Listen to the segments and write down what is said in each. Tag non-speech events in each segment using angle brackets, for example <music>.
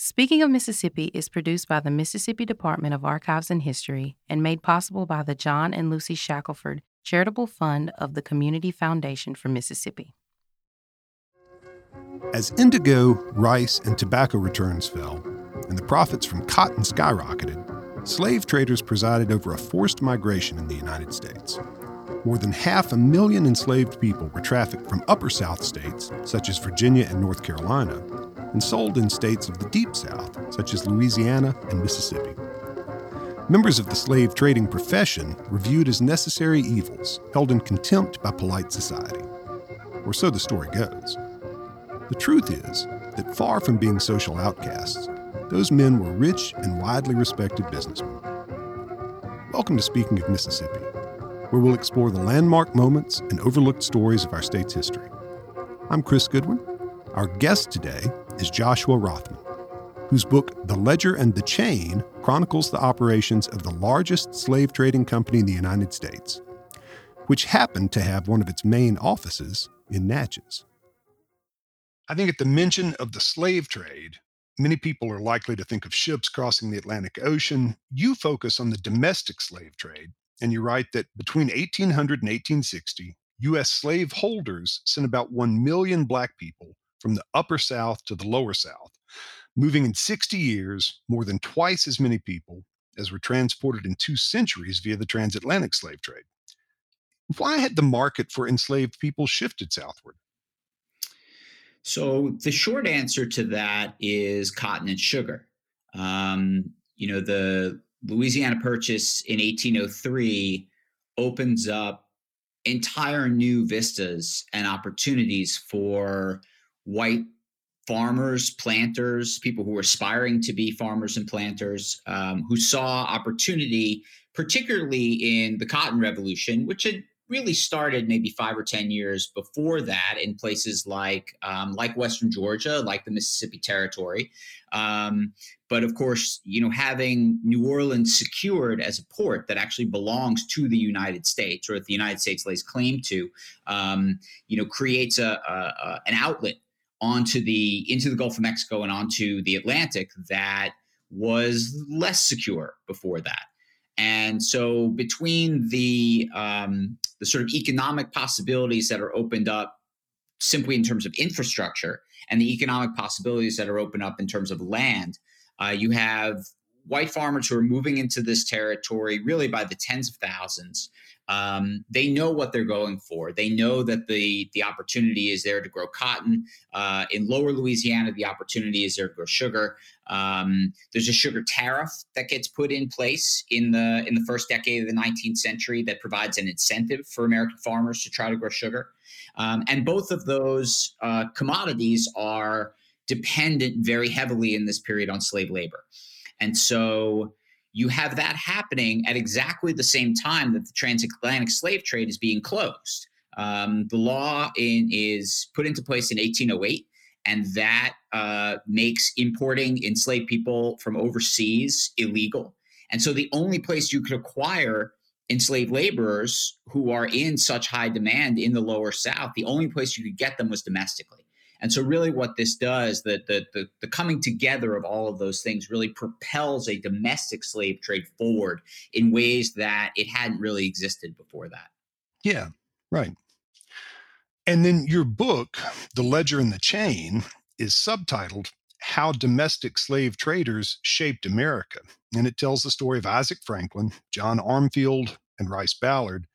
Speaking of Mississippi is produced by the Mississippi Department of Archives and History and made possible by the John and Lucy Shackelford Charitable Fund of the Community Foundation for Mississippi. As indigo, rice, and tobacco returns fell, and the profits from cotton skyrocketed, slave traders presided over a forced migration in the United States. More than half a million enslaved people were trafficked from upper South states, such as Virginia and North Carolina, and sold in states of the Deep South, such as Louisiana and Mississippi. Members of the slave trading profession were viewed as necessary evils, held in contempt by polite society. Or so the story goes. The truth is that far from being social outcasts, those men were rich and widely respected businessmen. Welcome to Speaking of Mississippi, where we'll explore the landmark moments and overlooked stories of our state's history. I'm Chris Goodwin. Our guest today is Joshua Rothman, whose book, The Ledger and the Chain, chronicles the operations of the largest slave trading company in the United States, which happened to have one of its main offices in Natchez. I think at the mention of the slave trade, many people are likely to think of ships crossing the Atlantic Ocean. You focus on the domestic slave trade, and you write that between 1800 and 1860, U.S. slave holders sent about 1 million black people from the upper South to the lower South, moving in 60 years more than twice as many people as were transported in two centuries via the transatlantic slave trade. Why had the market for enslaved people shifted southward? So, the short answer to that is cotton and sugar. Um, you know, the Louisiana Purchase in 1803 opens up entire new vistas and opportunities for white farmers, planters, people who were aspiring to be farmers and planters, um, who saw opportunity, particularly in the cotton revolution, which had really started maybe five or ten years before that in places like um, like Western Georgia, like the Mississippi Territory. Um, but of course, you know, having New Orleans secured as a port that actually belongs to the United States, or that the United States lays claim to, um, you know, creates a, a, a an outlet onto the into the Gulf of Mexico and onto the Atlantic that was less secure before that. And so between the um, the sort of economic possibilities that are opened up simply in terms of infrastructure and the economic possibilities that are opened up in terms of land, uh, you have white farmers who are moving into this territory really by the tens of thousands um, they know what they're going for. They know that the the opportunity is there to grow cotton. Uh, in lower Louisiana, the opportunity is there to grow sugar. Um, there's a sugar tariff that gets put in place in the in the first decade of the 19th century that provides an incentive for American farmers to try to grow sugar. Um, and both of those uh, commodities are dependent very heavily in this period on slave labor. And so you have that happening at exactly the same time that the transatlantic slave trade is being closed. Um, the law in, is put into place in 1808, and that uh, makes importing enslaved people from overseas illegal. And so the only place you could acquire enslaved laborers who are in such high demand in the lower South, the only place you could get them was domestically. And so, really, what this does, the, the, the, the, coming together of all of those things really propels a domestic slave trade forward in ways that it hadn't really existed before that. Yeah, right. And then your book, The Ledger and the Chain, is subtitled How Domestic Slave Traders Shaped America. And it tells the story of Isaac Franklin, John Armfield, and Rice Ballard.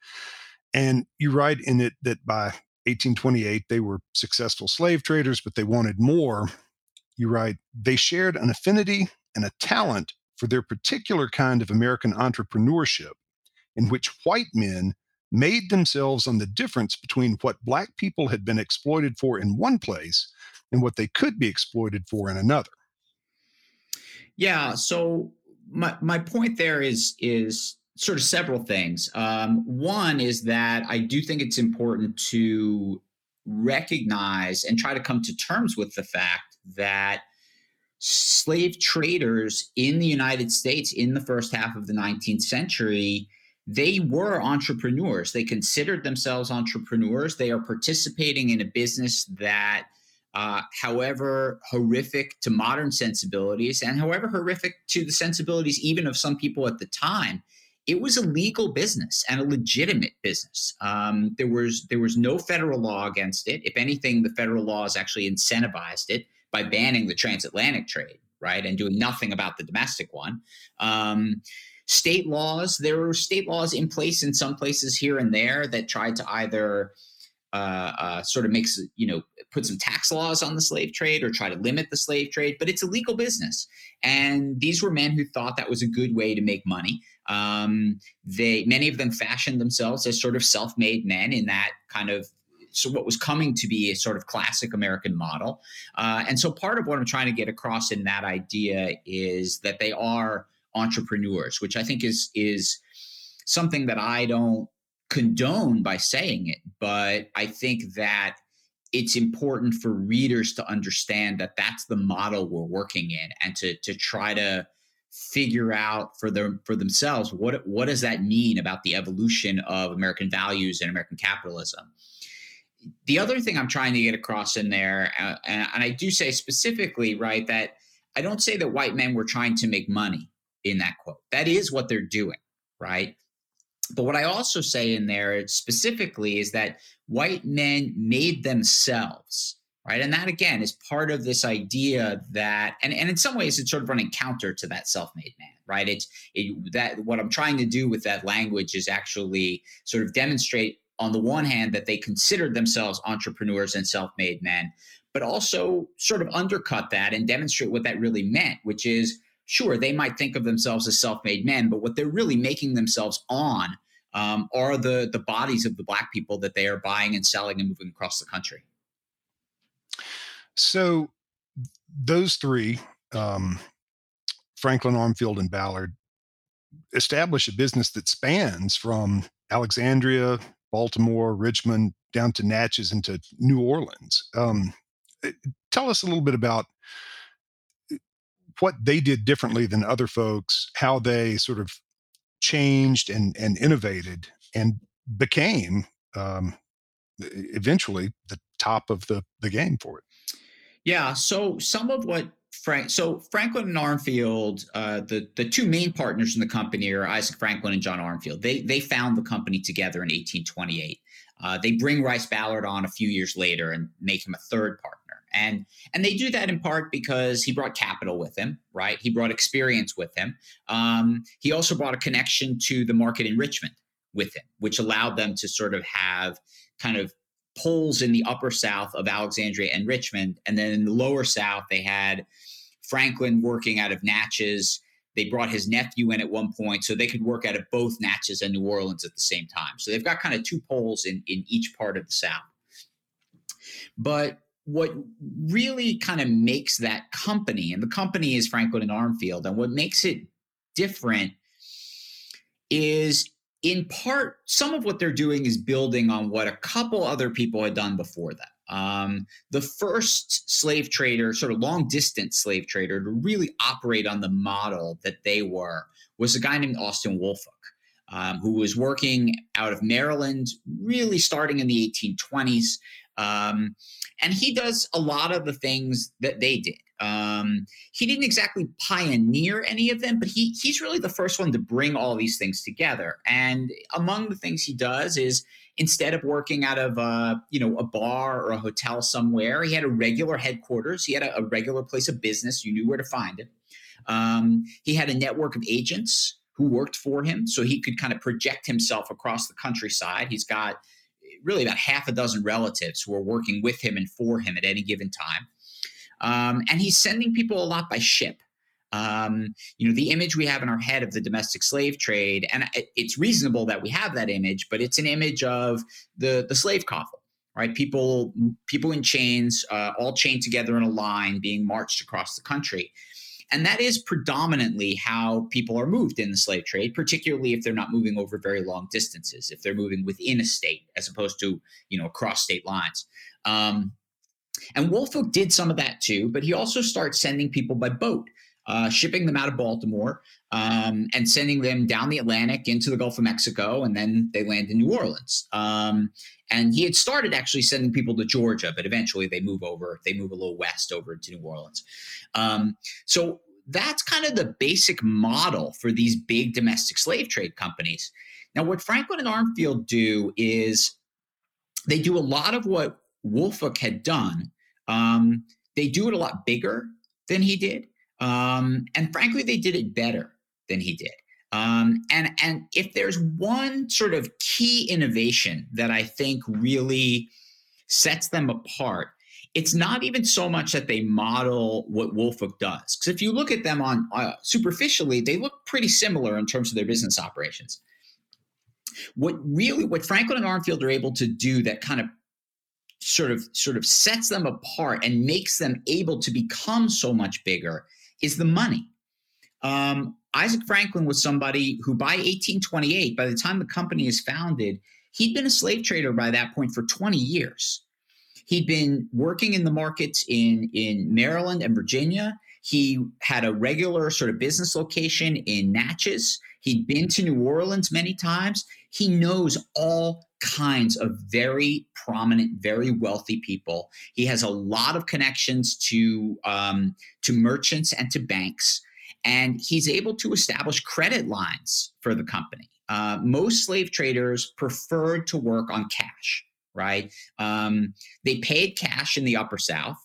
And you write in it that by 1828, they were successful slave traders, but they wanted more. You write, they shared an affinity and a talent for their particular kind of American entrepreneurship, in which white men made themselves on the difference between what black people had been exploited for in one place and what they could be exploited for in another. Yeah. So my my point there is is sort of several things. Um, one is that I do think it's important to recognize and try to come to terms with the fact that slave traders in the United States in the first half of the 19th century they were entrepreneurs they considered themselves entrepreneurs they are participating in a business that uh, however horrific to modern sensibilities, and however horrific to the sensibilities even of some people at the time, it was a legal business and a legitimate business. Um, there was there was no federal law against it. If anything, the federal laws actually incentivized it by banning the transatlantic trade, right, and doing nothing about the domestic one. Um, state laws, there were state laws in place in some places here and there that tried to either uh, uh, sort of makes you know put some tax laws on the slave trade or try to limit the slave trade, but it's a legal business. And these were men who thought that was a good way to make money. Um, they many of them fashioned themselves as sort of self-made men in that kind of so what was coming to be a sort of classic American model. Uh, and so part of what I'm trying to get across in that idea is that they are entrepreneurs, which I think is is something that I don't condone by saying it, but I think that it's important for readers to understand that that's the model we're working in and to to try to figure out for them for themselves what what does that mean about the evolution of American values and American capitalism. The other thing I'm trying to get across in there, uh, and, and I do say specifically, right, that I don't say that white men were trying to make money in that quote. That is what they're doing, right? But what I also say in there specifically is that white men made themselves, right? And that again is part of this idea that, and, and in some ways it's sort of running counter to that self-made man, right? It's it, that what I'm trying to do with that language is actually sort of demonstrate on the one hand that they considered themselves entrepreneurs and self-made men, but also sort of undercut that and demonstrate what that really meant, which is sure, they might think of themselves as self-made men, but what they're really making themselves on um, are the the bodies of the black people that they are buying and selling and moving across the country. So those three, um, Franklin, Armfield, and Ballard, establish a business that spans from Alexandria, Baltimore, Richmond, down to Natchez and to New Orleans. Um, eh, tell us a little bit about what they did differently than other folks, how they sort of changed and, and innovated and became um, eventually the top of the, the game for it. Yeah. So some of what Frank, so Franklin and Armfield, uh, the the two main partners in the company are Isaac Franklin and John Armfield. They they found the company together in 1828. Uh, they bring Rice Ballard on a few years later and make him a third partner and and they do that in part because he brought capital with him right? He brought experience with him. Um, he also brought a connection to the market in richmond with him which allowed them to sort of have kind of poles in the upper south of alexandria and richmond and then in the lower south they had franklin working out of natchez. They brought his nephew in at one point so they could work out of both natchez and new orleans at the same time. So they've got kind of two poles in, in each part of the south. But what really kind of makes that company, and the company is Franklin and Armfield, and what makes it different is in part some of what they're doing is building on what a couple other people had done before that. Um, the first slave trader, sort of long distance slave trader, to really operate on the model that they were was a guy named Austin Woolfolk. Um, who was working out of Maryland, really starting in the 1820s. Um, and he does a lot of the things that they did. Um, he didn't exactly pioneer any of them, but he he's really the first one to bring all these things together. And among the things he does is instead of working out of a, you know a bar or a hotel somewhere, he had a regular headquarters. He had a, a regular place of business. You knew where to find it. Um, he had a network of agents who worked for him, so he could kind of project himself across the countryside. He's got really about half a dozen relatives who are working with him and for him at any given time. Um, and he's sending people a lot by ship. Um, you know, the image we have in our head of the domestic slave trade, and it's reasonable that we have that image, but it's an image of the the slave coffle, right? People people in chains, uh, all chained together in a line, being marched across the country. And that is predominantly how people are moved in the slave trade, particularly if they're not moving over very long distances, if they're moving within a state as opposed to, you know, across state lines. Um, and Woolfolk did some of that too, but he also starts sending people by boat. Uh, shipping them out of Baltimore um, and sending them down the Atlantic into the Gulf of Mexico, and then they land in New Orleans. Um, and he had started actually sending people to Georgia, but eventually they move over, they move a little west over to New Orleans. Um, so that's kind of the basic model for these big domestic slave trade companies. Now, what Franklin and Armfield do is they do a lot of what Woolfolk had done. Um, they do it a lot bigger than he did. Um, and frankly, they did it better than he did. Um, and and if there's one sort of key innovation that I think really sets them apart, it's not even so much that they model what Woolfolk does. Because if you look at them on uh, superficially, they look pretty similar in terms of their business operations. What really, what Franklin and Armfield are able to do that kind of sort of sort of sets them apart and makes them able to become so much bigger is the money. Um, Isaac Franklin was somebody who, by 1828, by the time the company is founded, he'd been a slave trader by that point for 20 years. He'd been working in the markets in, in Maryland and Virginia. He had a regular sort of business location in Natchez. He'd been to New Orleans many times. He knows all kinds of very prominent, very wealthy people. He has a lot of connections to um, to merchants and to banks, and he's able to establish credit lines for the company. Uh, most slave traders preferred to work on cash, right? Um, they paid cash in the Upper South.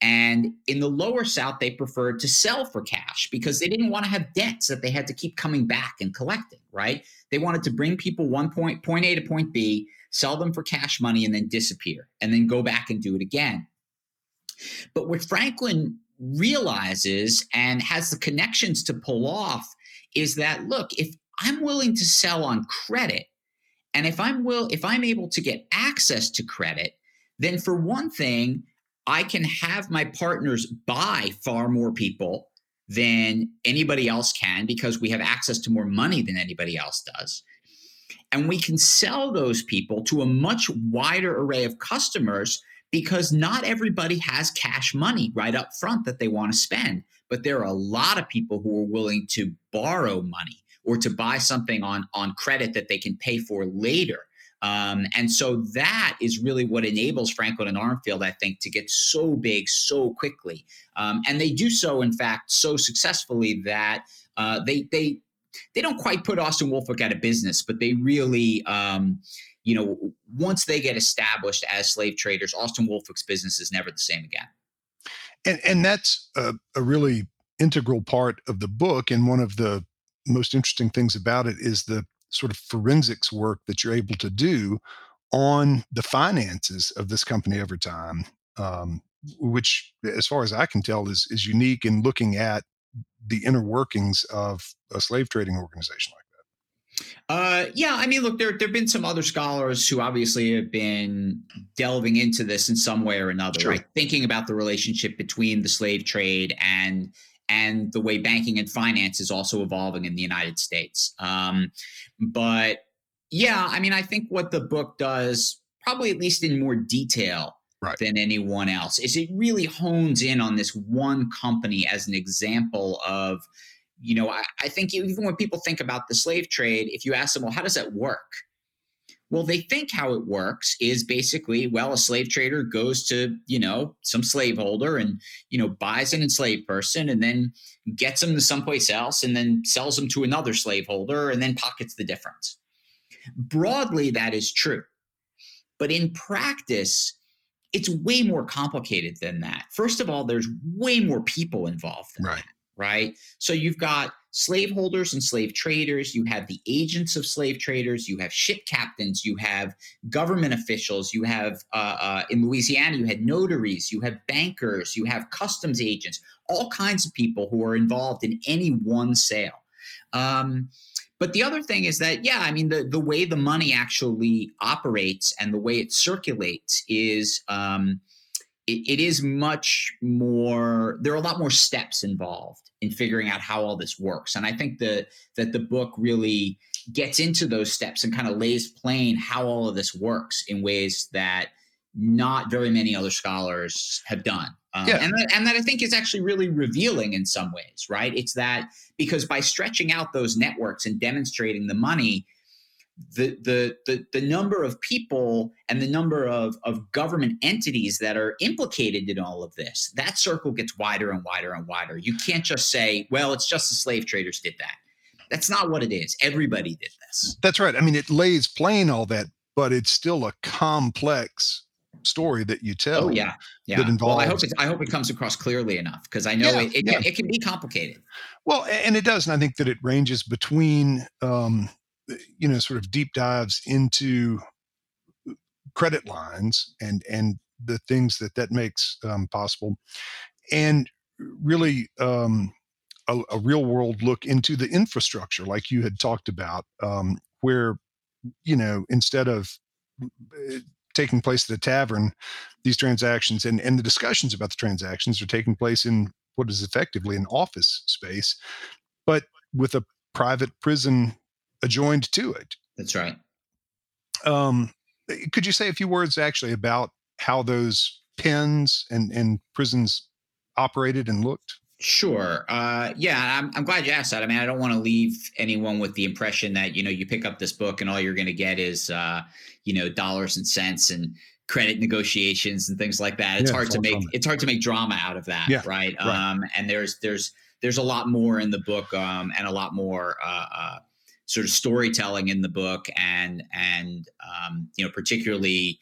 And in the lower South, they preferred to sell for cash because they didn't want to have debts that they had to keep coming back and collecting, right? They wanted to bring people one point, point A to point B, sell them for cash money, and then disappear, and then go back and do it again. But what Franklin realizes and has the connections to pull off is that look, if I'm willing to sell on credit, and if I'm will if I'm able to get access to credit, then for one thing, I can have my partners buy far more people than anybody else can because we have access to more money than anybody else does. And we can sell those people to a much wider array of customers because not everybody has cash money right up front that they want to spend. But there are a lot of people who are willing to borrow money or to buy something on, on credit that they can pay for later. Um, and so that is really what enables Franklin and Armfield, I think, to get so big so quickly. Um, and they do so, in fact, so successfully that uh, they they they don't quite put Austin Woolfolk out of business, but they really, um, you know, once they get established as slave traders, Austin Woolfolk's business is never the same again. And and that's a, a really integral part of the book, and one of the most interesting things about it is the sort of forensics work that you're able to do on the finances of this company over time, um, which, as far as I can tell, is is unique in looking at the inner workings of a slave trading organization like that. Uh, yeah, I mean, look, there there've been some other scholars who obviously have been delving into this in some way or another, sure. right? Thinking about the relationship between the slave trade and and the way banking and finance is also evolving in the United States. Um, but yeah, I mean, I think what the book does, probably at least in more detail right. than anyone else, is it really hones in on this one company as an example of, you know, I, I think even when people think about the slave trade, if you ask them, well, how does that work? Well, they think how it works is basically, well, a slave trader goes to, you know, some slaveholder and, you know, buys an enslaved person and then gets them to someplace else and then sells them to another slaveholder and then pockets the difference. Broadly, that is true. But in practice, it's way more complicated than that. First of all, there's way more people involved. right. That, right. So you've got slaveholders and slave traders, you have the agents of slave traders, you have ship captains, you have government officials, you have, uh, uh, in Louisiana, you had notaries, you have bankers, you have customs agents, all kinds of people who are involved in any one sale. Um, but the other thing is that, yeah, I mean, the, the way the money actually operates and the way it circulates is. Um, it, it is much more there are a lot more steps involved in figuring out how all this works and i think that that the book really gets into those steps and kind of lays plain how all of this works in ways that not very many other scholars have done Um, yeah. and, that, and that I think is actually really revealing in some ways, right? It's that because by stretching out those networks and demonstrating the money, the, the the the number of people and the number of of government entities that are implicated in all of this that circle gets wider and wider and wider you can't just say well it's just the slave traders did that that's not what it is everybody did this that's right i mean it lays plain all that but it's still a complex story that you tell. Oh yeah, yeah. That involves. Well, I hope it, I hope it comes across clearly enough because I know yeah, it, it, yeah. it, can be complicated. Well, and it does, and I think that it ranges between, um, you know, sort of deep dives into credit lines and and the things that that makes um, possible, and really um, a, a, real world look into the infrastructure, like you had talked about, um, where you know instead of uh, taking place at a tavern, these transactions and, and the discussions about the transactions are taking place in what is effectively an office space, but with a private prison adjoined to it. That's right. Um, could you say a few words actually about how those pens and, and prisons operated and looked? Sure. Uh, yeah, I'm, I'm glad you asked that. I mean, I don't want to leave anyone with the impression that you know you pick up this book and all you're going to get is uh, you know dollars and cents and credit negotiations and things like that. It's yeah, hard to make drama. it's hard to make drama out of that, yeah, right? right? Um, and there's there's there's a lot more in the book um, and a lot more uh, uh, sort of storytelling in the book and and um, you know particularly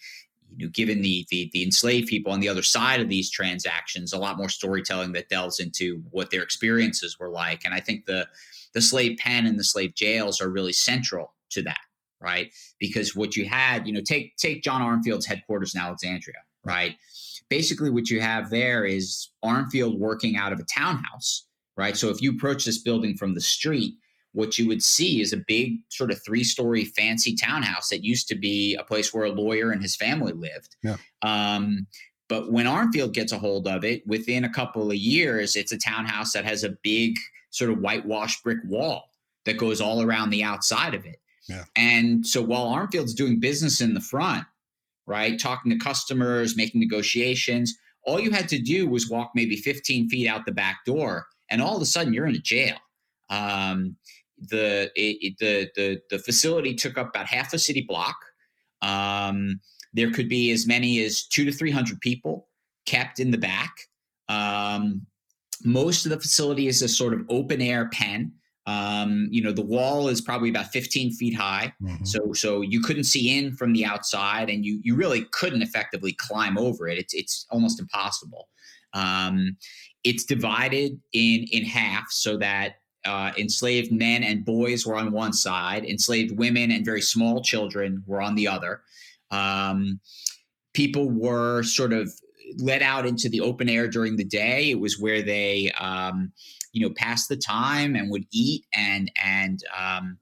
you know, given the, the the enslaved people on the other side of these transactions, a lot more storytelling that delves into what their experiences were like. And I think the the slave pen and the slave jails are really central to that, right? Because what you had, you know, take take John Armfield's headquarters in Alexandria, right? Basically, what you have there is Armfield working out of a townhouse, right? So if you approach this building from the street, what you would see is a big sort of three story fancy townhouse that used to be a place where a lawyer and his family lived. Yeah. Um, but when Armfield gets a hold of it, within a couple of years, it's a townhouse that has a big sort of whitewashed brick wall that goes all around the outside of it. Yeah. And so while Armfield's doing business in the front, right, talking to customers, making negotiations, all you had to do was walk maybe 15 feet out the back door, and all of a sudden you're in a jail. Um, the it, the the the facility took up about half a city block. Um, there could be as many as two to three hundred people kept in the back. Um, most of the facility is a sort of open air pen. Um, you know, the wall is probably about 15 feet high, mm-hmm. so so you couldn't see in from the outside, and you you really couldn't effectively climb over it. It's it's almost impossible. Um, it's divided in in half so that uh, enslaved men and boys were on one side, enslaved women and very small children were on the other. Um, people were sort of let out into the open air during the day. It was where they, um, you know, passed the time and would eat and and um,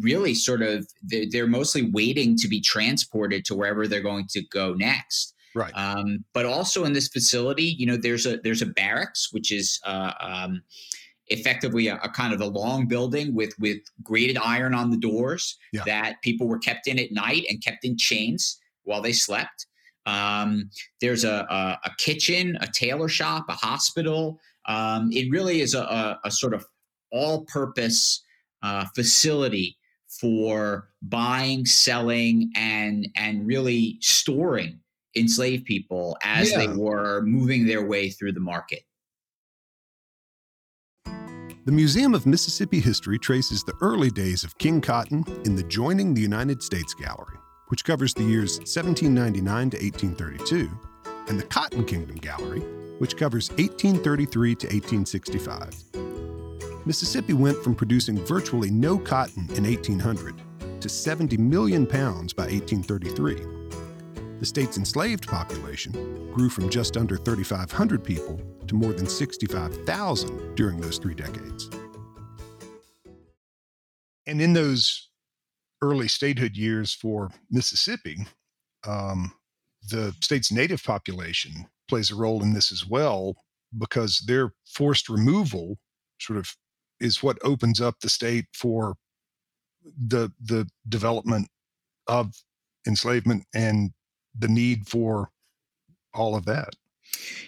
really sort of they're, they're, mostly waiting to be transported to wherever they're going to go next. Right. Um, but also in this facility, you know, there's a there's a barracks which is uh, um, effectively a, a, kind of a long building with with grated iron on the doors yeah. that people were kept in at night and kept in chains while they slept. Um, there's a, a, a, kitchen, a tailor shop, a hospital. Um, it really is a, a sort of all-purpose uh, facility for buying, selling, and and really storing enslaved people as yeah. they were moving their way through the market. The Museum of Mississippi History traces the early days of King Cotton in the Joining the United States Gallery, which covers the years 1799 to 1832, and the Cotton Kingdom Gallery, which covers 1833 to 1865. Mississippi went from producing virtually no cotton in 1800 to 70 million pounds by 1833 the state's enslaved population grew from just under 3,500 people to more than 65,000 during those three decades. And in those early statehood years for Mississippi, um, the state's native population plays a role in this as well because their forced removal sort of is what opens up the state for the the development of enslavement and the need for all of that.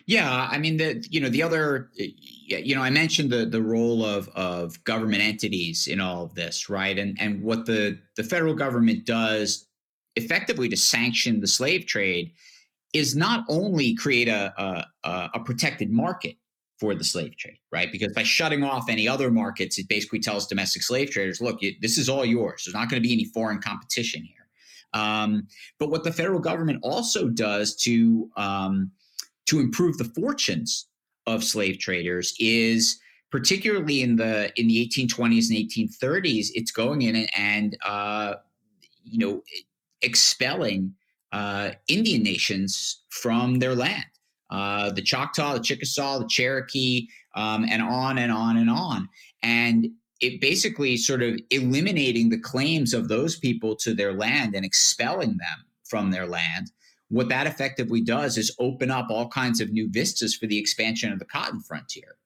Yeah, I mean the you know the other you know I mentioned the the role of of government entities in all of this, right? And and what the the federal government does effectively to sanction the slave trade is not only create a a, a protected market for the slave trade, right? Because by shutting off any other markets, it basically tells domestic slave traders, look, this is all yours. There's not going to be any foreign competition here. Um, but what the federal government also does to um, to improve the fortunes of slave traders is particularly in the in the 1820s and 1830s it's going in and, and uh, you know expelling uh, indian nations from their land. Uh, the choctaw the chickasaw the cherokee um, and on and on and on. And it basically sort of eliminating the claims of those people to their land and expelling them from their land what that effectively does is open up all kinds of new vistas for the expansion of the cotton frontier.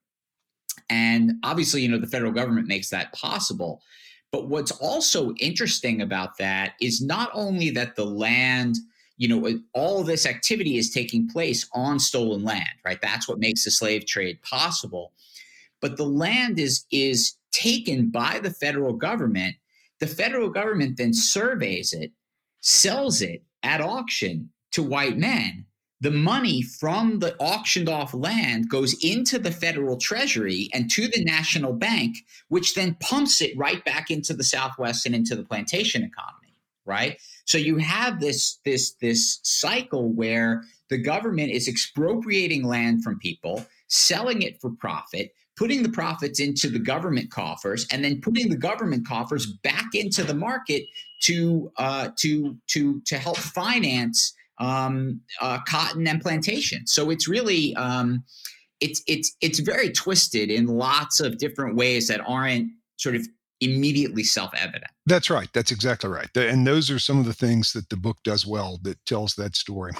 And obviously, you know, the federal government makes that possible. But what's also interesting about that is not only that the land, you know, all this activity is taking place on stolen land, right? That's what makes the slave trade possible. But the land is is taken by the federal government. The federal government then surveys it, sells it at auction to white men, the money from the auctioned off land goes into the federal treasury and to the national bank, which then pumps it right back into the Southwest and into the plantation economy, right? So you have this this this cycle where the government is expropriating land from people, selling it for profit, putting the profits into the government coffers, and then putting the government coffers back into the market to uh, to to to help finance um, uh, cotton and plantation. So it's really um, it's it's it's very twisted in lots of different ways that aren't sort of immediately self-evident. That's right. That's exactly right. And those are some of the things that the book does well that tells that story.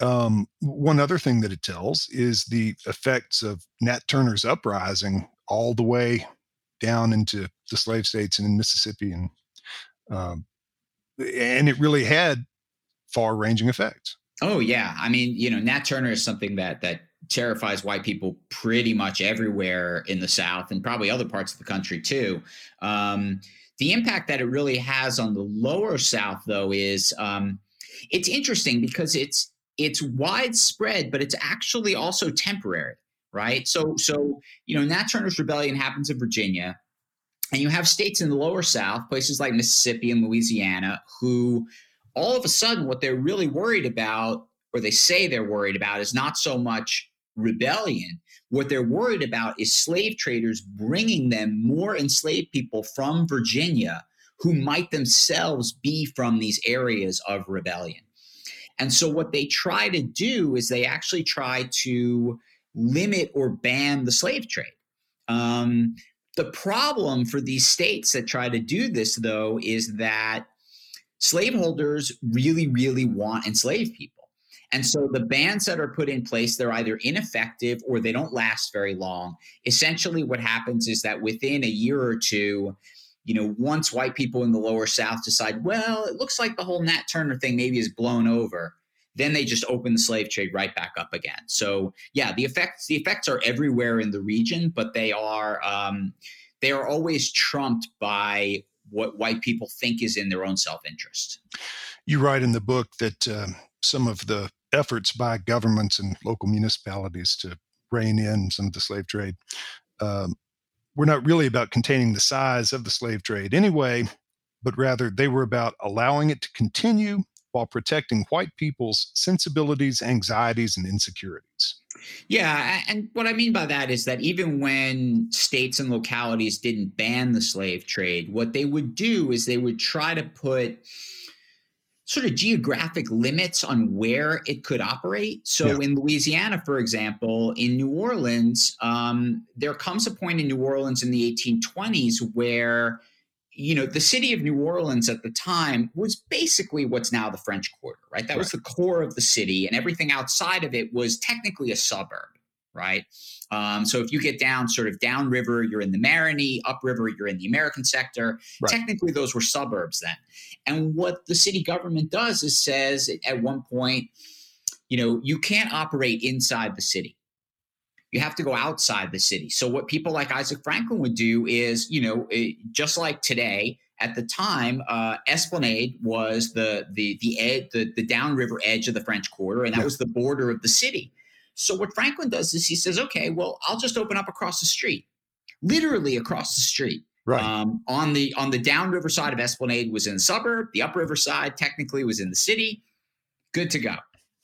Um, one other thing that it tells is the effects of Nat Turner's uprising all the way down into the slave states and in Mississippi and um, and it really had far-ranging effects. Oh yeah, I mean, you know, Nat Turner is something that that terrifies white people pretty much everywhere in the South and probably other parts of the country too. Um, the impact that it really has on the lower South, though, is um, it's interesting because it's it's widespread, but it's actually also temporary, right? So, so you know, Nat Turner's rebellion happens in Virginia, and you have states in the lower South, places like Mississippi and Louisiana, who all of a sudden, what they're really worried about, or they say they're worried about, is not so much rebellion. What they're worried about is slave traders bringing them more enslaved people from Virginia who might themselves be from these areas of rebellion. And so, what they try to do is they actually try to limit or ban the slave trade. Um, the problem for these states that try to do this, though, is that slaveholders really, really want enslaved people. And so the bans that are put in place, they're either ineffective or they don't last very long. Essentially, what happens is that within a year or two, you know, once white people in the lower South decide, well, it looks like the whole Nat Turner thing maybe is blown over, then they just open the slave trade right back up again. So yeah, the effects the effects are everywhere in the region, but they are um, they are always trumped by what white people think is in their own self interest. You write in the book that uh, some of the efforts by governments and local municipalities to rein in some of the slave trade um, were not really about containing the size of the slave trade anyway, but rather they were about allowing it to continue while protecting white people's sensibilities, anxieties, and insecurities. Yeah. And what I mean by that is that even when states and localities didn't ban the slave trade, what they would do is they would try to put sort of geographic limits on where it could operate. So yeah. in Louisiana, for example, in New Orleans, um, there comes a point in New Orleans in the 1820s where you know, the city of New Orleans at the time was basically what's now the French Quarter, right? That right. was the core of the city, and everything outside of it was technically a suburb, right? Um, so if you get down sort of downriver, you're in the Marigny, upriver, you're in the American sector. Right. Technically, those were suburbs then. And what the city government does is says at one point, you know, you can't operate inside the city. You have to go outside the city. So what people like Isaac Franklin would do is, you know, it, just like today, at the time, uh, Esplanade was the the the ed, the the downriver edge of the French Quarter, and that yeah. was the border of the city. So what Franklin does is he says, okay, well, I'll just open up across the street, literally across the street. Right. Um, on the on the downriver side of Esplanade was in the suburb. The upriver side technically was in the city. Good to go.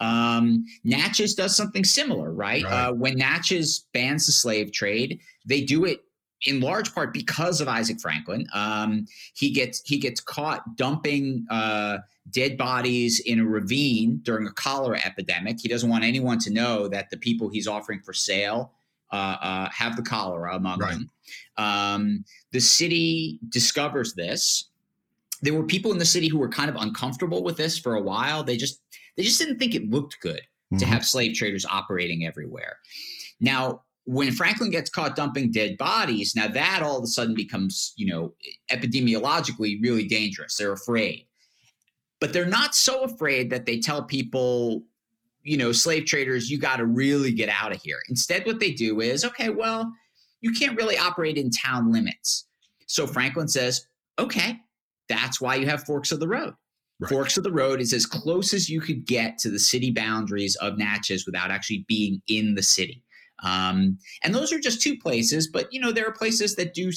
Um, Natchez does something similar, right? right. Uh, when Natchez bans the slave trade, they do it in large part because of Isaac Franklin. Um, he gets he gets caught dumping uh, dead bodies in a ravine during a cholera epidemic. He doesn't want anyone to know that the people he's offering for sale uh, uh, have the cholera among right. them. Um, the city discovers this. There were people in the city who were kind of uncomfortable with this for a while. They just they just didn't think it looked good mm-hmm. to have slave traders operating everywhere. Now, when Franklin gets caught dumping dead bodies, now that all of a sudden becomes, you know, epidemiologically really dangerous. They're afraid. But they're not so afraid that they tell people, you know, slave traders, you got to really get out of here. Instead, what they do is, okay, well, you can't really operate in town limits. So Franklin says, okay, that's why you have forks of the road. Right. Forks of the road is as close as you could get to the city boundaries of Natchez without actually being in the city. Um, and those are just two places, but you know there are places that do,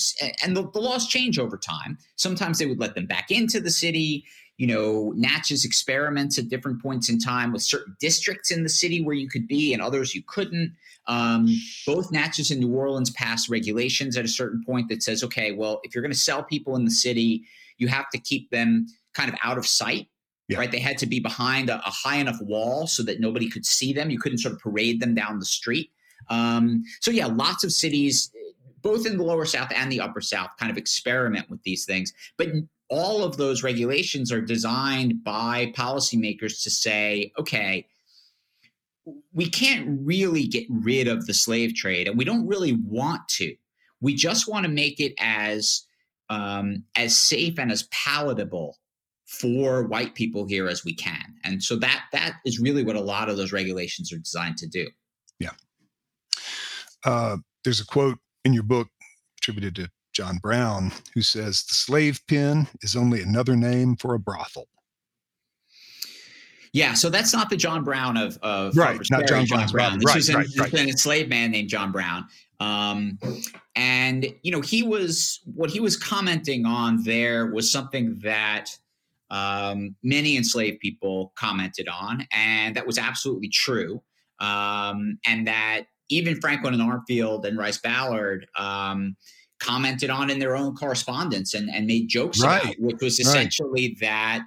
and the, the, laws change over time. Sometimes they would let them back into the city. You know, Natchez experiments at different points in time with certain districts in the city where you could be, and others you couldn't. Um, both Natchez and New Orleans passed regulations at a certain point that says, okay, well, if you're going to sell people in the city, you have to keep them kind of out of sight yeah. right? They had to be behind a, a, high enough wall so that nobody could see them. You couldn't sort of parade them down the street. Um, so yeah, lots of cities, both in the lower south and the upper south, kind of experiment with these things. But all of those regulations are designed by policymakers to say, okay, we can't really get rid of the slave trade, and we don't really want to. We just want to make it as um, as safe and as palatable for white people here as we can. And so that that is really what a lot of those regulations are designed to do. Yeah. Uh, there's a quote in your book attributed to John Brown who says, The slave pen is only another name for a brothel. Yeah, so that's not the John Brown of, of right, not John, John Brown. This right, is an, right, right. an enslaved man named John Brown. Um, and you know, he was what he was commenting on there was something that um, many enslaved people commented on, and that was absolutely true. Um, and that even Franklin and Armfield and Rice Ballard um, commented on in their own correspondence and, and made jokes right. about, which was essentially right. that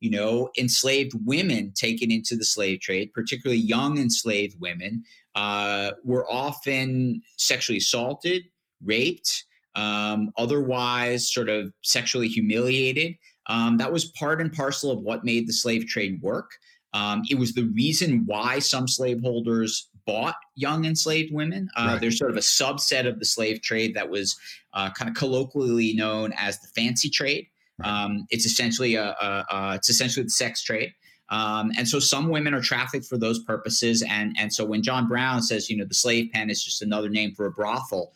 you know enslaved women taken into the slave trade, particularly young enslaved women, uh, were often sexually assaulted, raped, um, otherwise sort of sexually humiliated. Um, that was part and parcel of what made the slave trade work. Um, it was the reason why some slaveholders bought young enslaved women. Uh, right. There's sort of a subset of the slave trade that was uh, kind of colloquially known as the fancy trade. Right. Um, it's essentially a, a, a, it's essentially the sex trade. Um, and so some women are trafficked for those purposes. And and so when John Brown says, you know, the slave pen is just another name for a brothel,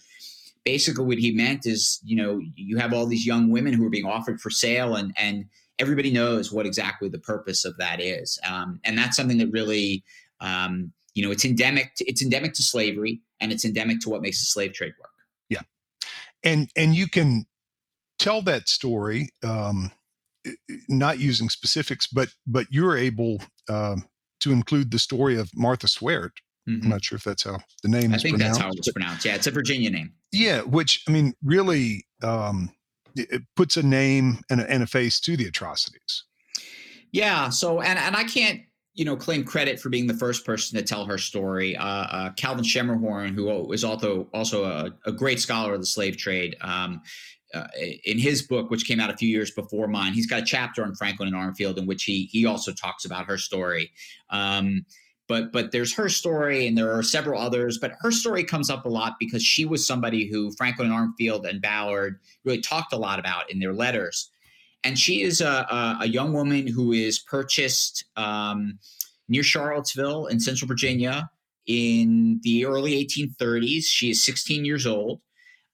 basically what he meant is, you know, you have all these young women who are being offered for sale, and and everybody knows what exactly the purpose of that is. Um, and that's something that really um, you know it's endemic to, it's endemic to slavery and it's endemic to what makes the slave trade work. Yeah. And and you can tell that story um, not using specifics but but you're able um, to include the story of martha swert mm-hmm. i'm not sure if that's how the name I is think pronounced. that's how it's pronounced. Yeah it's a virginia name. Yeah which i mean really um, it puts a name and a, and a face to the atrocities. Yeah so and and i can't you know, claim credit for being the first person to tell her story. Uh, uh, Calvin Schermerhorn, who is also also a, a, great scholar of the slave trade, um, uh, in his book, which came out a few years before mine, he's got a chapter on Franklin and Armfield in which he he also talks about her story. Um, but but there's her story, and there are several others. But her story comes up a lot because she was somebody who Franklin and Armfield and Ballard really talked a lot about in their letters and she is a, a, a young woman who is purchased um, near Charlottesville in Central Virginia in the early 1830s. She is 16 years old.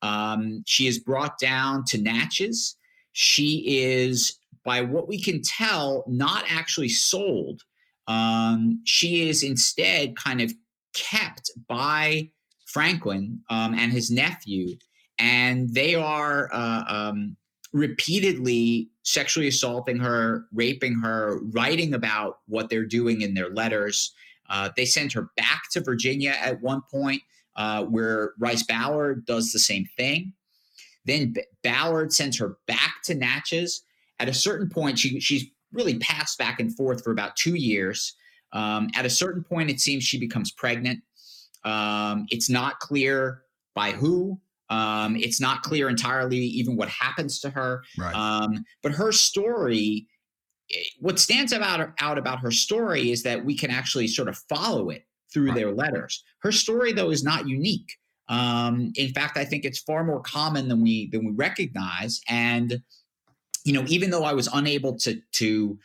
Um, she is brought down to Natchez. She is, by what we can tell, not actually sold. Um, she is instead kind of kept by Franklin um, and his nephew, and they are uh, um, repeatedly sexually assaulting her, raping her, writing about what they're doing in their letters. Uh, they send her back to Virginia at one point, uh, where Rice Ballard does the same thing. Then B- Ballard sends her back to Natchez. At a certain point, she she's really passed back and forth for about two years. Um, at a certain point, it seems she becomes pregnant. Um, it's not clear by who. Um, it's not clear entirely even what happens to her. Right. Um, but her story, eh, what stands about out about her story is that we can actually sort of follow it through Right. their letters. Her story, though, is not unique. Um, in fact, I think it's far more common than we than we recognize. And you know, even though I was unable to to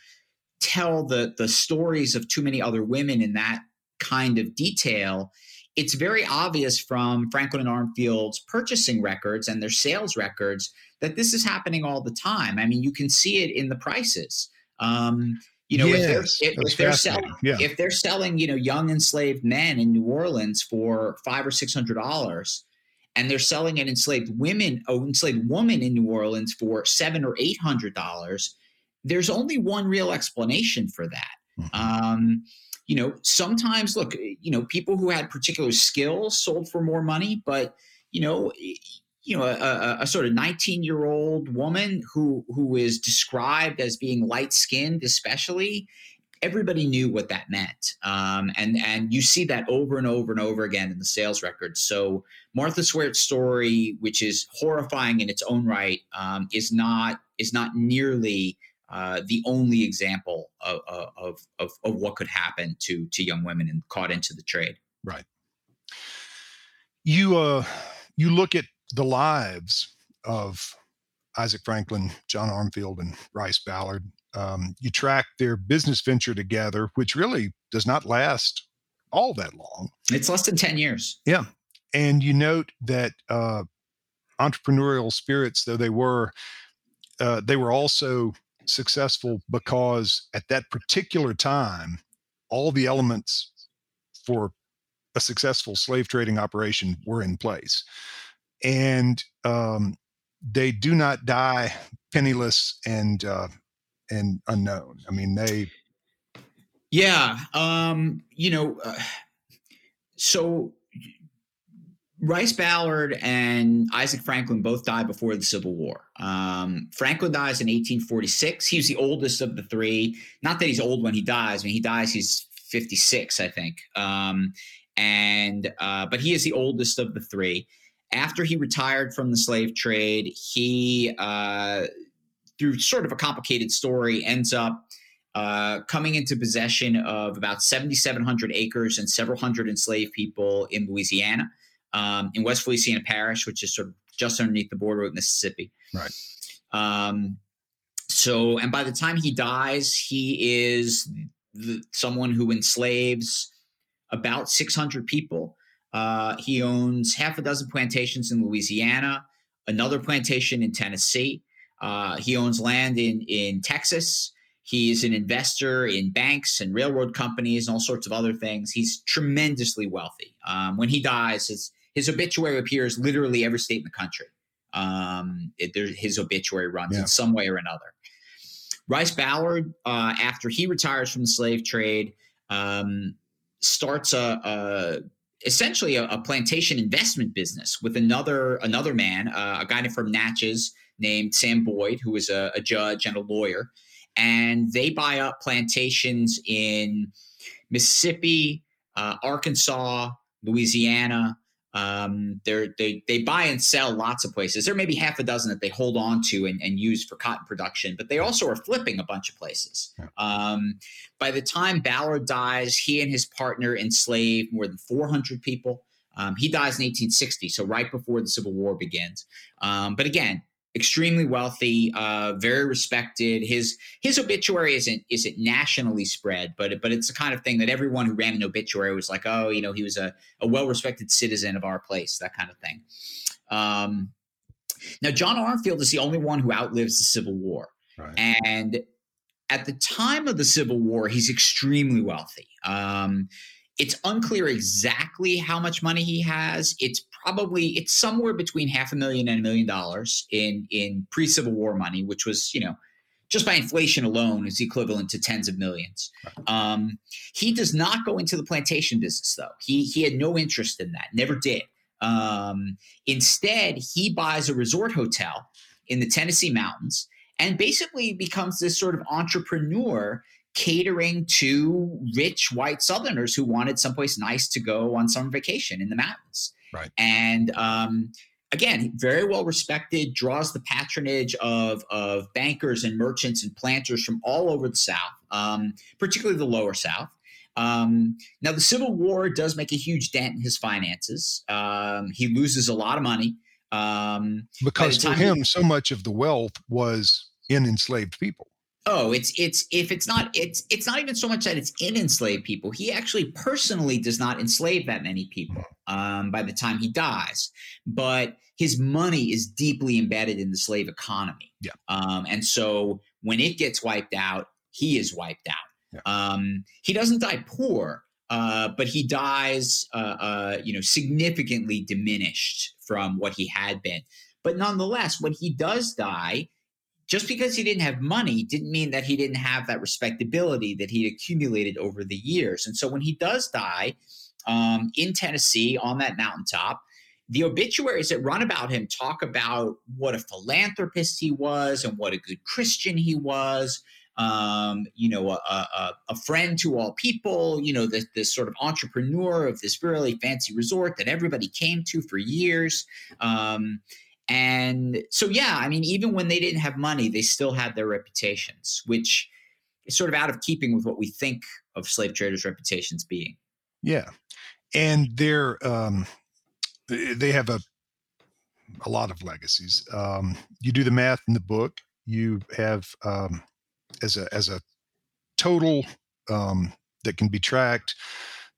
tell the the stories of too many other women in that kind of detail, it's very obvious from Franklin and Armfield's purchasing records and their sales records that this is happening all the time. I mean, you can see it in the prices. Um, you know, Yes, if they're, if, if they're selling, Yeah. if they're selling, you know, young enslaved men in New Orleans for five or six hundred dollars, and they're selling an enslaved women, an enslaved woman in New Orleans for seven or eight hundred dollars, there's only one real explanation for that. Mhm. Um, you know, sometimes look, you know, people who had particular skills sold for more money, but you know, you know, a, a, a sort of 19 year old woman who who is described as being light skinned, especially. Everybody knew what that meant, um, and and you see that over and over and over again in the sales records. So Martha Sweart's story, which is horrifying in its own right, um, is not is not nearly uh, the only example of, of, of, of what could happen to to young women and caught into the trade. Right. You uh you look at the lives of Isaac Franklin, John Armfield, and Rice Ballard. Um, you track their business venture together, which really does not last all that long. It's less than ten years. Yeah. And you note that uh, entrepreneurial spirits, though they were, uh, they were also successful because at that particular time, all the elements for a successful slave trading operation were in place. And um, they do not die penniless and uh, and unknown. I mean, they Yeah, um, you know, uh, so Rice Ballard and Isaac Franklin both died before the Civil War. Um, Franklin dies in 1846. He was the oldest of the three. Not that he's old when he dies. When he dies, he's 56, I think. Um, and uh, but he is the oldest of the three. After he retired from the slave trade, he, uh, through sort of a complicated story, ends up uh, coming into possession of about 7,700 acres and several hundred enslaved people in Louisiana, um, in West Feliciana Parish, which is sort of just underneath the border with Mississippi. Right. Um, so, and by the time he dies, he is the, someone who enslaves about 600 people. Uh, he owns half a dozen plantations in Louisiana, another plantation in Tennessee. Uh, he owns land in in Texas. He's an investor in banks and railroad companies and all sorts of other things. He's tremendously wealthy. Um, when he dies, his his obituary appears literally every state in the country. Um, it, there, his obituary runs Yeah. in some way or another. Rice Ballard, uh, after he retires from the slave trade, um, starts a, a essentially a, a plantation investment business with another another man, uh, a guy from Natchez named Sam Boyd, who is a, a judge and a lawyer, and they buy up plantations in Mississippi, uh, Arkansas, Louisiana. Um, they're, they they buy and sell lots of places. There may be half a dozen that they hold on to and, and use for cotton production, but they also are flipping a bunch of places. Um, by the time Ballard dies, he and his partner enslave more than 400 people. Um, he dies in 1860, so right before the Civil War begins. Um, but again, extremely wealthy, uh, very respected. His his obituary isn't isn't nationally spread, but but it's the kind of thing that everyone who ran an obituary was like, oh, you know, he was a, a well respected citizen of our place, that kind of thing. Um, now, John Armfield is the only one who outlives the Civil War, right. and at the time of the Civil War, he's extremely wealthy. Um, it's unclear exactly how much money he has. It's probably it's somewhere between half a million and a million dollars in in pre Civil War money, which was you know just by inflation alone is equivalent to tens of millions. Um, he does not go into the plantation business though. He he had no interest in that, never did. Um, instead, he buys a resort hotel in the Tennessee mountains and basically becomes this sort of entrepreneur catering to rich white Southerners who wanted someplace nice to go on summer vacation in the mountains. Right. And um, again, very well respected, draws the patronage of, of bankers and merchants and planters from all over the South, um, particularly the lower South. Um, now, the Civil War does make a huge dent in his finances. Um, he loses a lot of money. Um, because for him, he, so much of the wealth was in enslaved people. Oh, it's it's if it's not it's it's not even so much that it's in enslaved people. He actually personally does not enslave that many people um, by the time he dies, but his money is deeply embedded in the slave economy. Yeah. Um, and so when it gets wiped out, he is wiped out. Yeah. Um, he doesn't die poor, uh, but he dies, uh, uh, you know, significantly diminished from what he had been. But nonetheless, when he does die, just because he didn't have money didn't mean that he didn't have that respectability that he'd accumulated over the years. And so when he does die um, in Tennessee on that mountaintop, the obituaries that run about him talk about what a philanthropist he was and what a good Christian he was. Um, you know, a, a, a, friend to all people, you know, this, this sort of entrepreneur of this really fancy resort that everybody came to for years. Um, and so, yeah, I mean, even when they didn't have money, they still had their reputations, which is sort of out of keeping with what we think of slave traders' reputations being. Yeah, and they're um, they have a a lot of legacies. Um, you do the math in the book. You have um, as a as a total um, that can be tracked.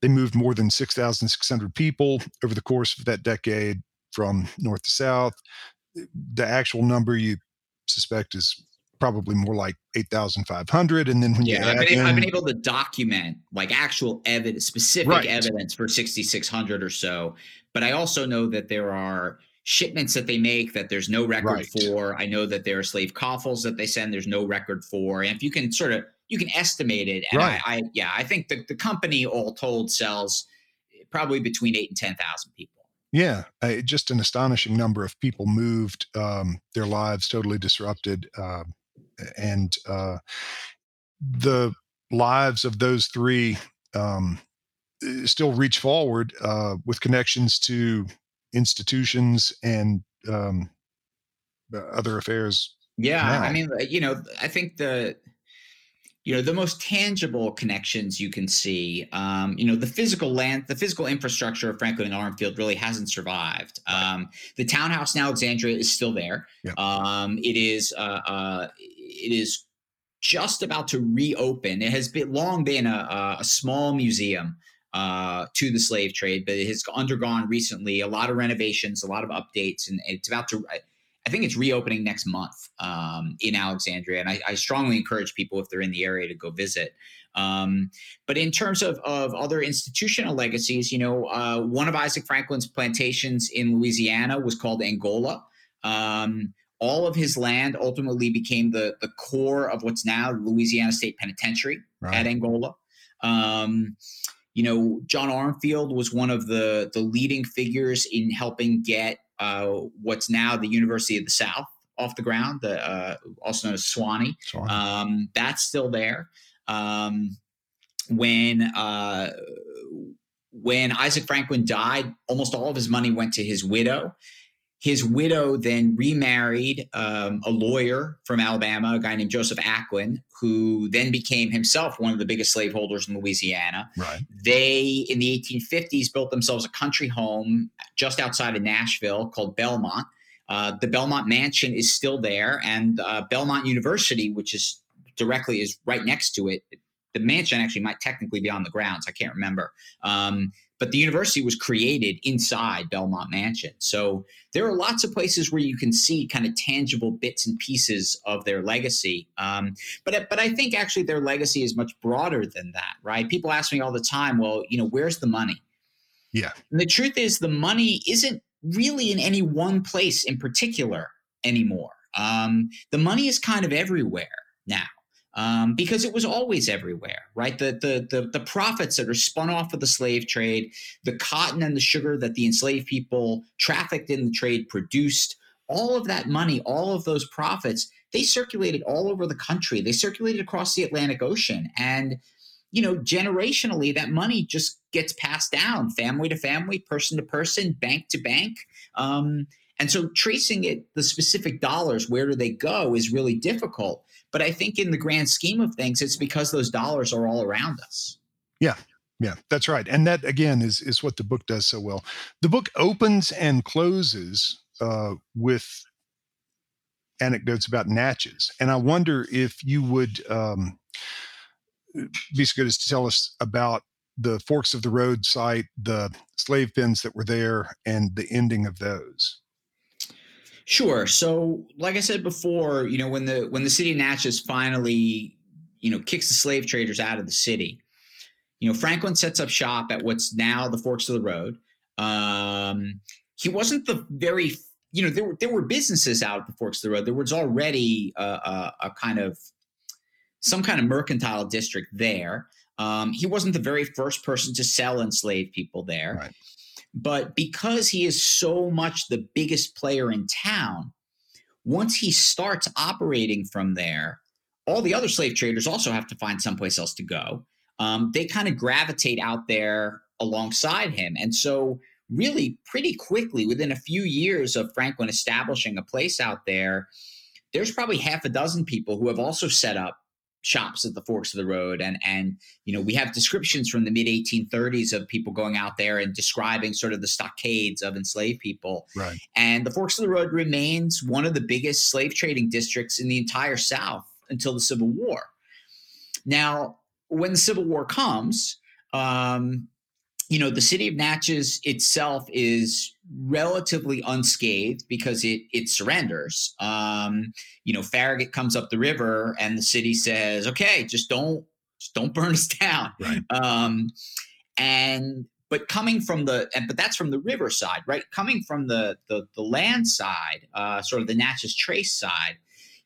They moved more than six thousand six hundred people over the course of that decade from north to south. The actual number you suspect is probably more like 8,500. And then when yeah, you I've been, in, I've been, able to document like actual evidence, specific right. evidence for 6,600 or so. But I also know that there are shipments that they make that there's no record right. for. I know that there are slave coffles that they send, there's no record for. And if you can sort of, you can estimate it. And right. I, I, yeah, I think the, the company all told sells probably between eight and 10,000 people. Yeah, uh, just an astonishing number of people moved, um, their lives totally disrupted, uh, and uh, the lives of those three um, still reach forward uh, with connections to institutions and um, other affairs. Yeah, now. I mean, you know, I think the you know the most tangible connections you can see um, you know the physical land the physical infrastructure of franklin and armfield really hasn't survived. Um, the townhouse in alexandria is still there. Um, it is uh, uh, it is just about to reopen. It has been long been a, a small museum uh, to the slave trade but it has undergone recently a lot of renovations a lot of updates and it's about to I think it's reopening next month um, in Alexandria, and I, I, strongly encourage people if they're in the area to go visit. Um, but in terms of, of other institutional legacies, you know, uh, one of Isaac Franklin's plantations in Louisiana was called Angola. Um, all of his land ultimately became the the core of what's now Louisiana State Penitentiary right. at Angola. Um, you know, John Armfield was one of the the leading figures in helping get what's now the University of the South off the ground, the, uh, also known as Sewanee. Um, that's still there. Um, when uh, when Isaac Franklin died, almost all of his money went to his widow. His widow then remarried um, a lawyer from Alabama, a guy named Joseph Acklen, who then became himself one of the biggest slaveholders in Louisiana. Right. They, in the 1850s, built themselves a country home just outside of Nashville called Belmont. Uh, the Belmont Mansion is still there, and uh, Belmont University, which is directly is right next to it. The mansion actually might technically be on the grounds. I can't remember. Um, but the university was created inside Belmont Mansion. So there are lots of places where you can see kind of tangible bits and pieces of their legacy. Um, but but I think actually their legacy is much broader than that, right? People ask me all the time, well, you know, where's the money? Yeah. And the truth is, the money isn't really in any one place in particular anymore. Um, the money is kind of everywhere now um, because it was always everywhere, right? The, the, the the profits that are spun off of the slave trade, the cotton and the sugar that the enslaved people trafficked in the trade produced, all of that money, all of those profits, they circulated all over the country. They circulated across the Atlantic Ocean, and you know, generationally, that money just gets passed down, family to family, person to person, bank to bank. Um, and so tracing it, the specific dollars, where do they go, is really difficult. But I think in the grand scheme of things, it's because those dollars are all around us. Yeah. Yeah, that's right. And that again is is what the book does so well. The book opens and closes uh, with anecdotes about Natchez, and I wonder if you would um, be so good as to tell us about the forks of the road site, the slave pens that were there, and the ending of those. Sure. So, like I said before, you know, when the when the city of Natchez finally, you know, kicks the slave traders out of the city, you know, Franklin sets up shop at what's now the Forks of the Road. Um, he wasn't the very, you know, there were there were businesses out at the Forks of the Road. There was already a, a, a kind of some kind of mercantile district there. Um, he wasn't the very first person to sell enslaved people there. Right. But because he is so much the biggest player in town, once he starts operating from there, all the other slave traders also have to find someplace else to go. Um, they kind of gravitate out there alongside him. And so, really, pretty quickly, within a few years of Franklin establishing a place out there, there's probably half a dozen people who have also set up shops at the forks of the road and and you know we have descriptions from the mid 1830s of people going out there and describing sort of the stockades of enslaved people. Right. And the forks of the road remains one of the biggest slave trading districts in the entire south until the civil war. Now when the civil war comes um, you know, the city of Natchez itself is relatively unscathed because it it surrenders. Um, you know, Farragut comes up the river and the city says, "Okay, just don't just don't <laughs> burn us down." Right. Um, and but coming from the and but that's from the river side, right? Coming from the the, the land side, uh, sort of the Natchez Trace side,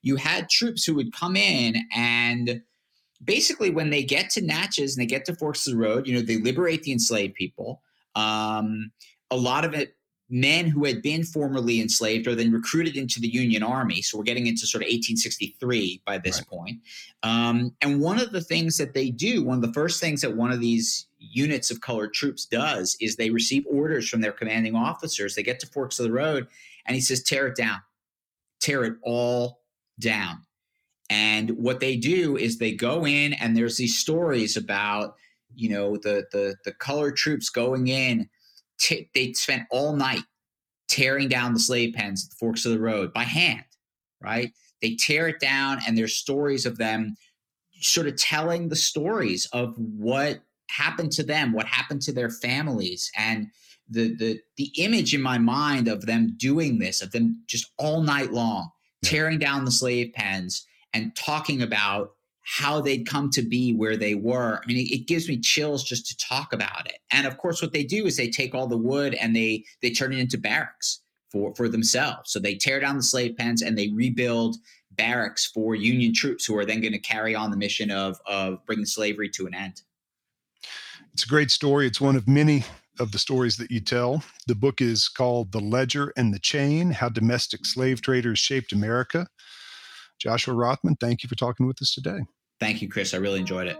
you had troops who would come in and basically when they get to Natchez and they get to Forks of the Road, you know, they liberate the enslaved people. Um, a lot of it men who had been formerly enslaved are then recruited into the Union Army. So we're getting into sort of 1863 by this right. point. Um, and one of the things that they do, one of the first things that one of these units of colored troops does is they receive orders from their commanding officers. They get to Forks of the Road and he says, tear it down, tear it all down. And what they do is they go in and there's these stories about, you know, the the the color troops going in. T- they spent all night tearing down the slave pens at the forks of the road by hand, right? They tear it down, and there's stories of them sort of telling the stories of what happened to them, what happened to their families, and the the the image in my mind of them doing this, of them just all night long tearing down the slave pens and talking about how they'd come to be where they were. I mean, it, it, gives me chills just to talk about it. And of course, what they do is they take all the wood and they they turn it into barracks for for themselves. So they tear down the slave pens and they rebuild barracks for Union troops who are then going to carry on the mission of of bringing slavery to an end. It's a great story. It's one of many of the stories that you tell. The book is called The Ledger and the Chain How Domestic Slave Traders Shaped America. Joshua Rothman, thank you for talking with us today. Thank you, Chris. I really enjoyed it.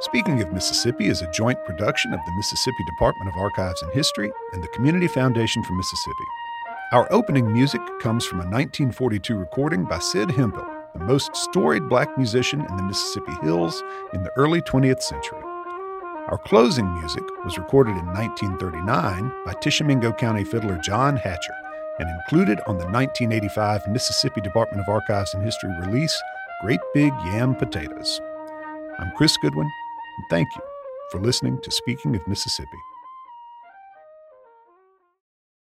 Speaking of Mississippi is a joint production of the Mississippi Department of Archives and History and the Community Foundation for Mississippi. Our opening music comes from a 1942 recording by Sid Hemphill, the most storied black musician in the Mississippi Hills in the early 20th century. Our closing music was recorded in 1939 by Tishomingo County fiddler John Hatcher and included on the 1985 Mississippi Department of Archives and History release, Great Big Yam Potatoes. I'm Chris Goodwin, and thank you for listening to Speaking of Mississippi.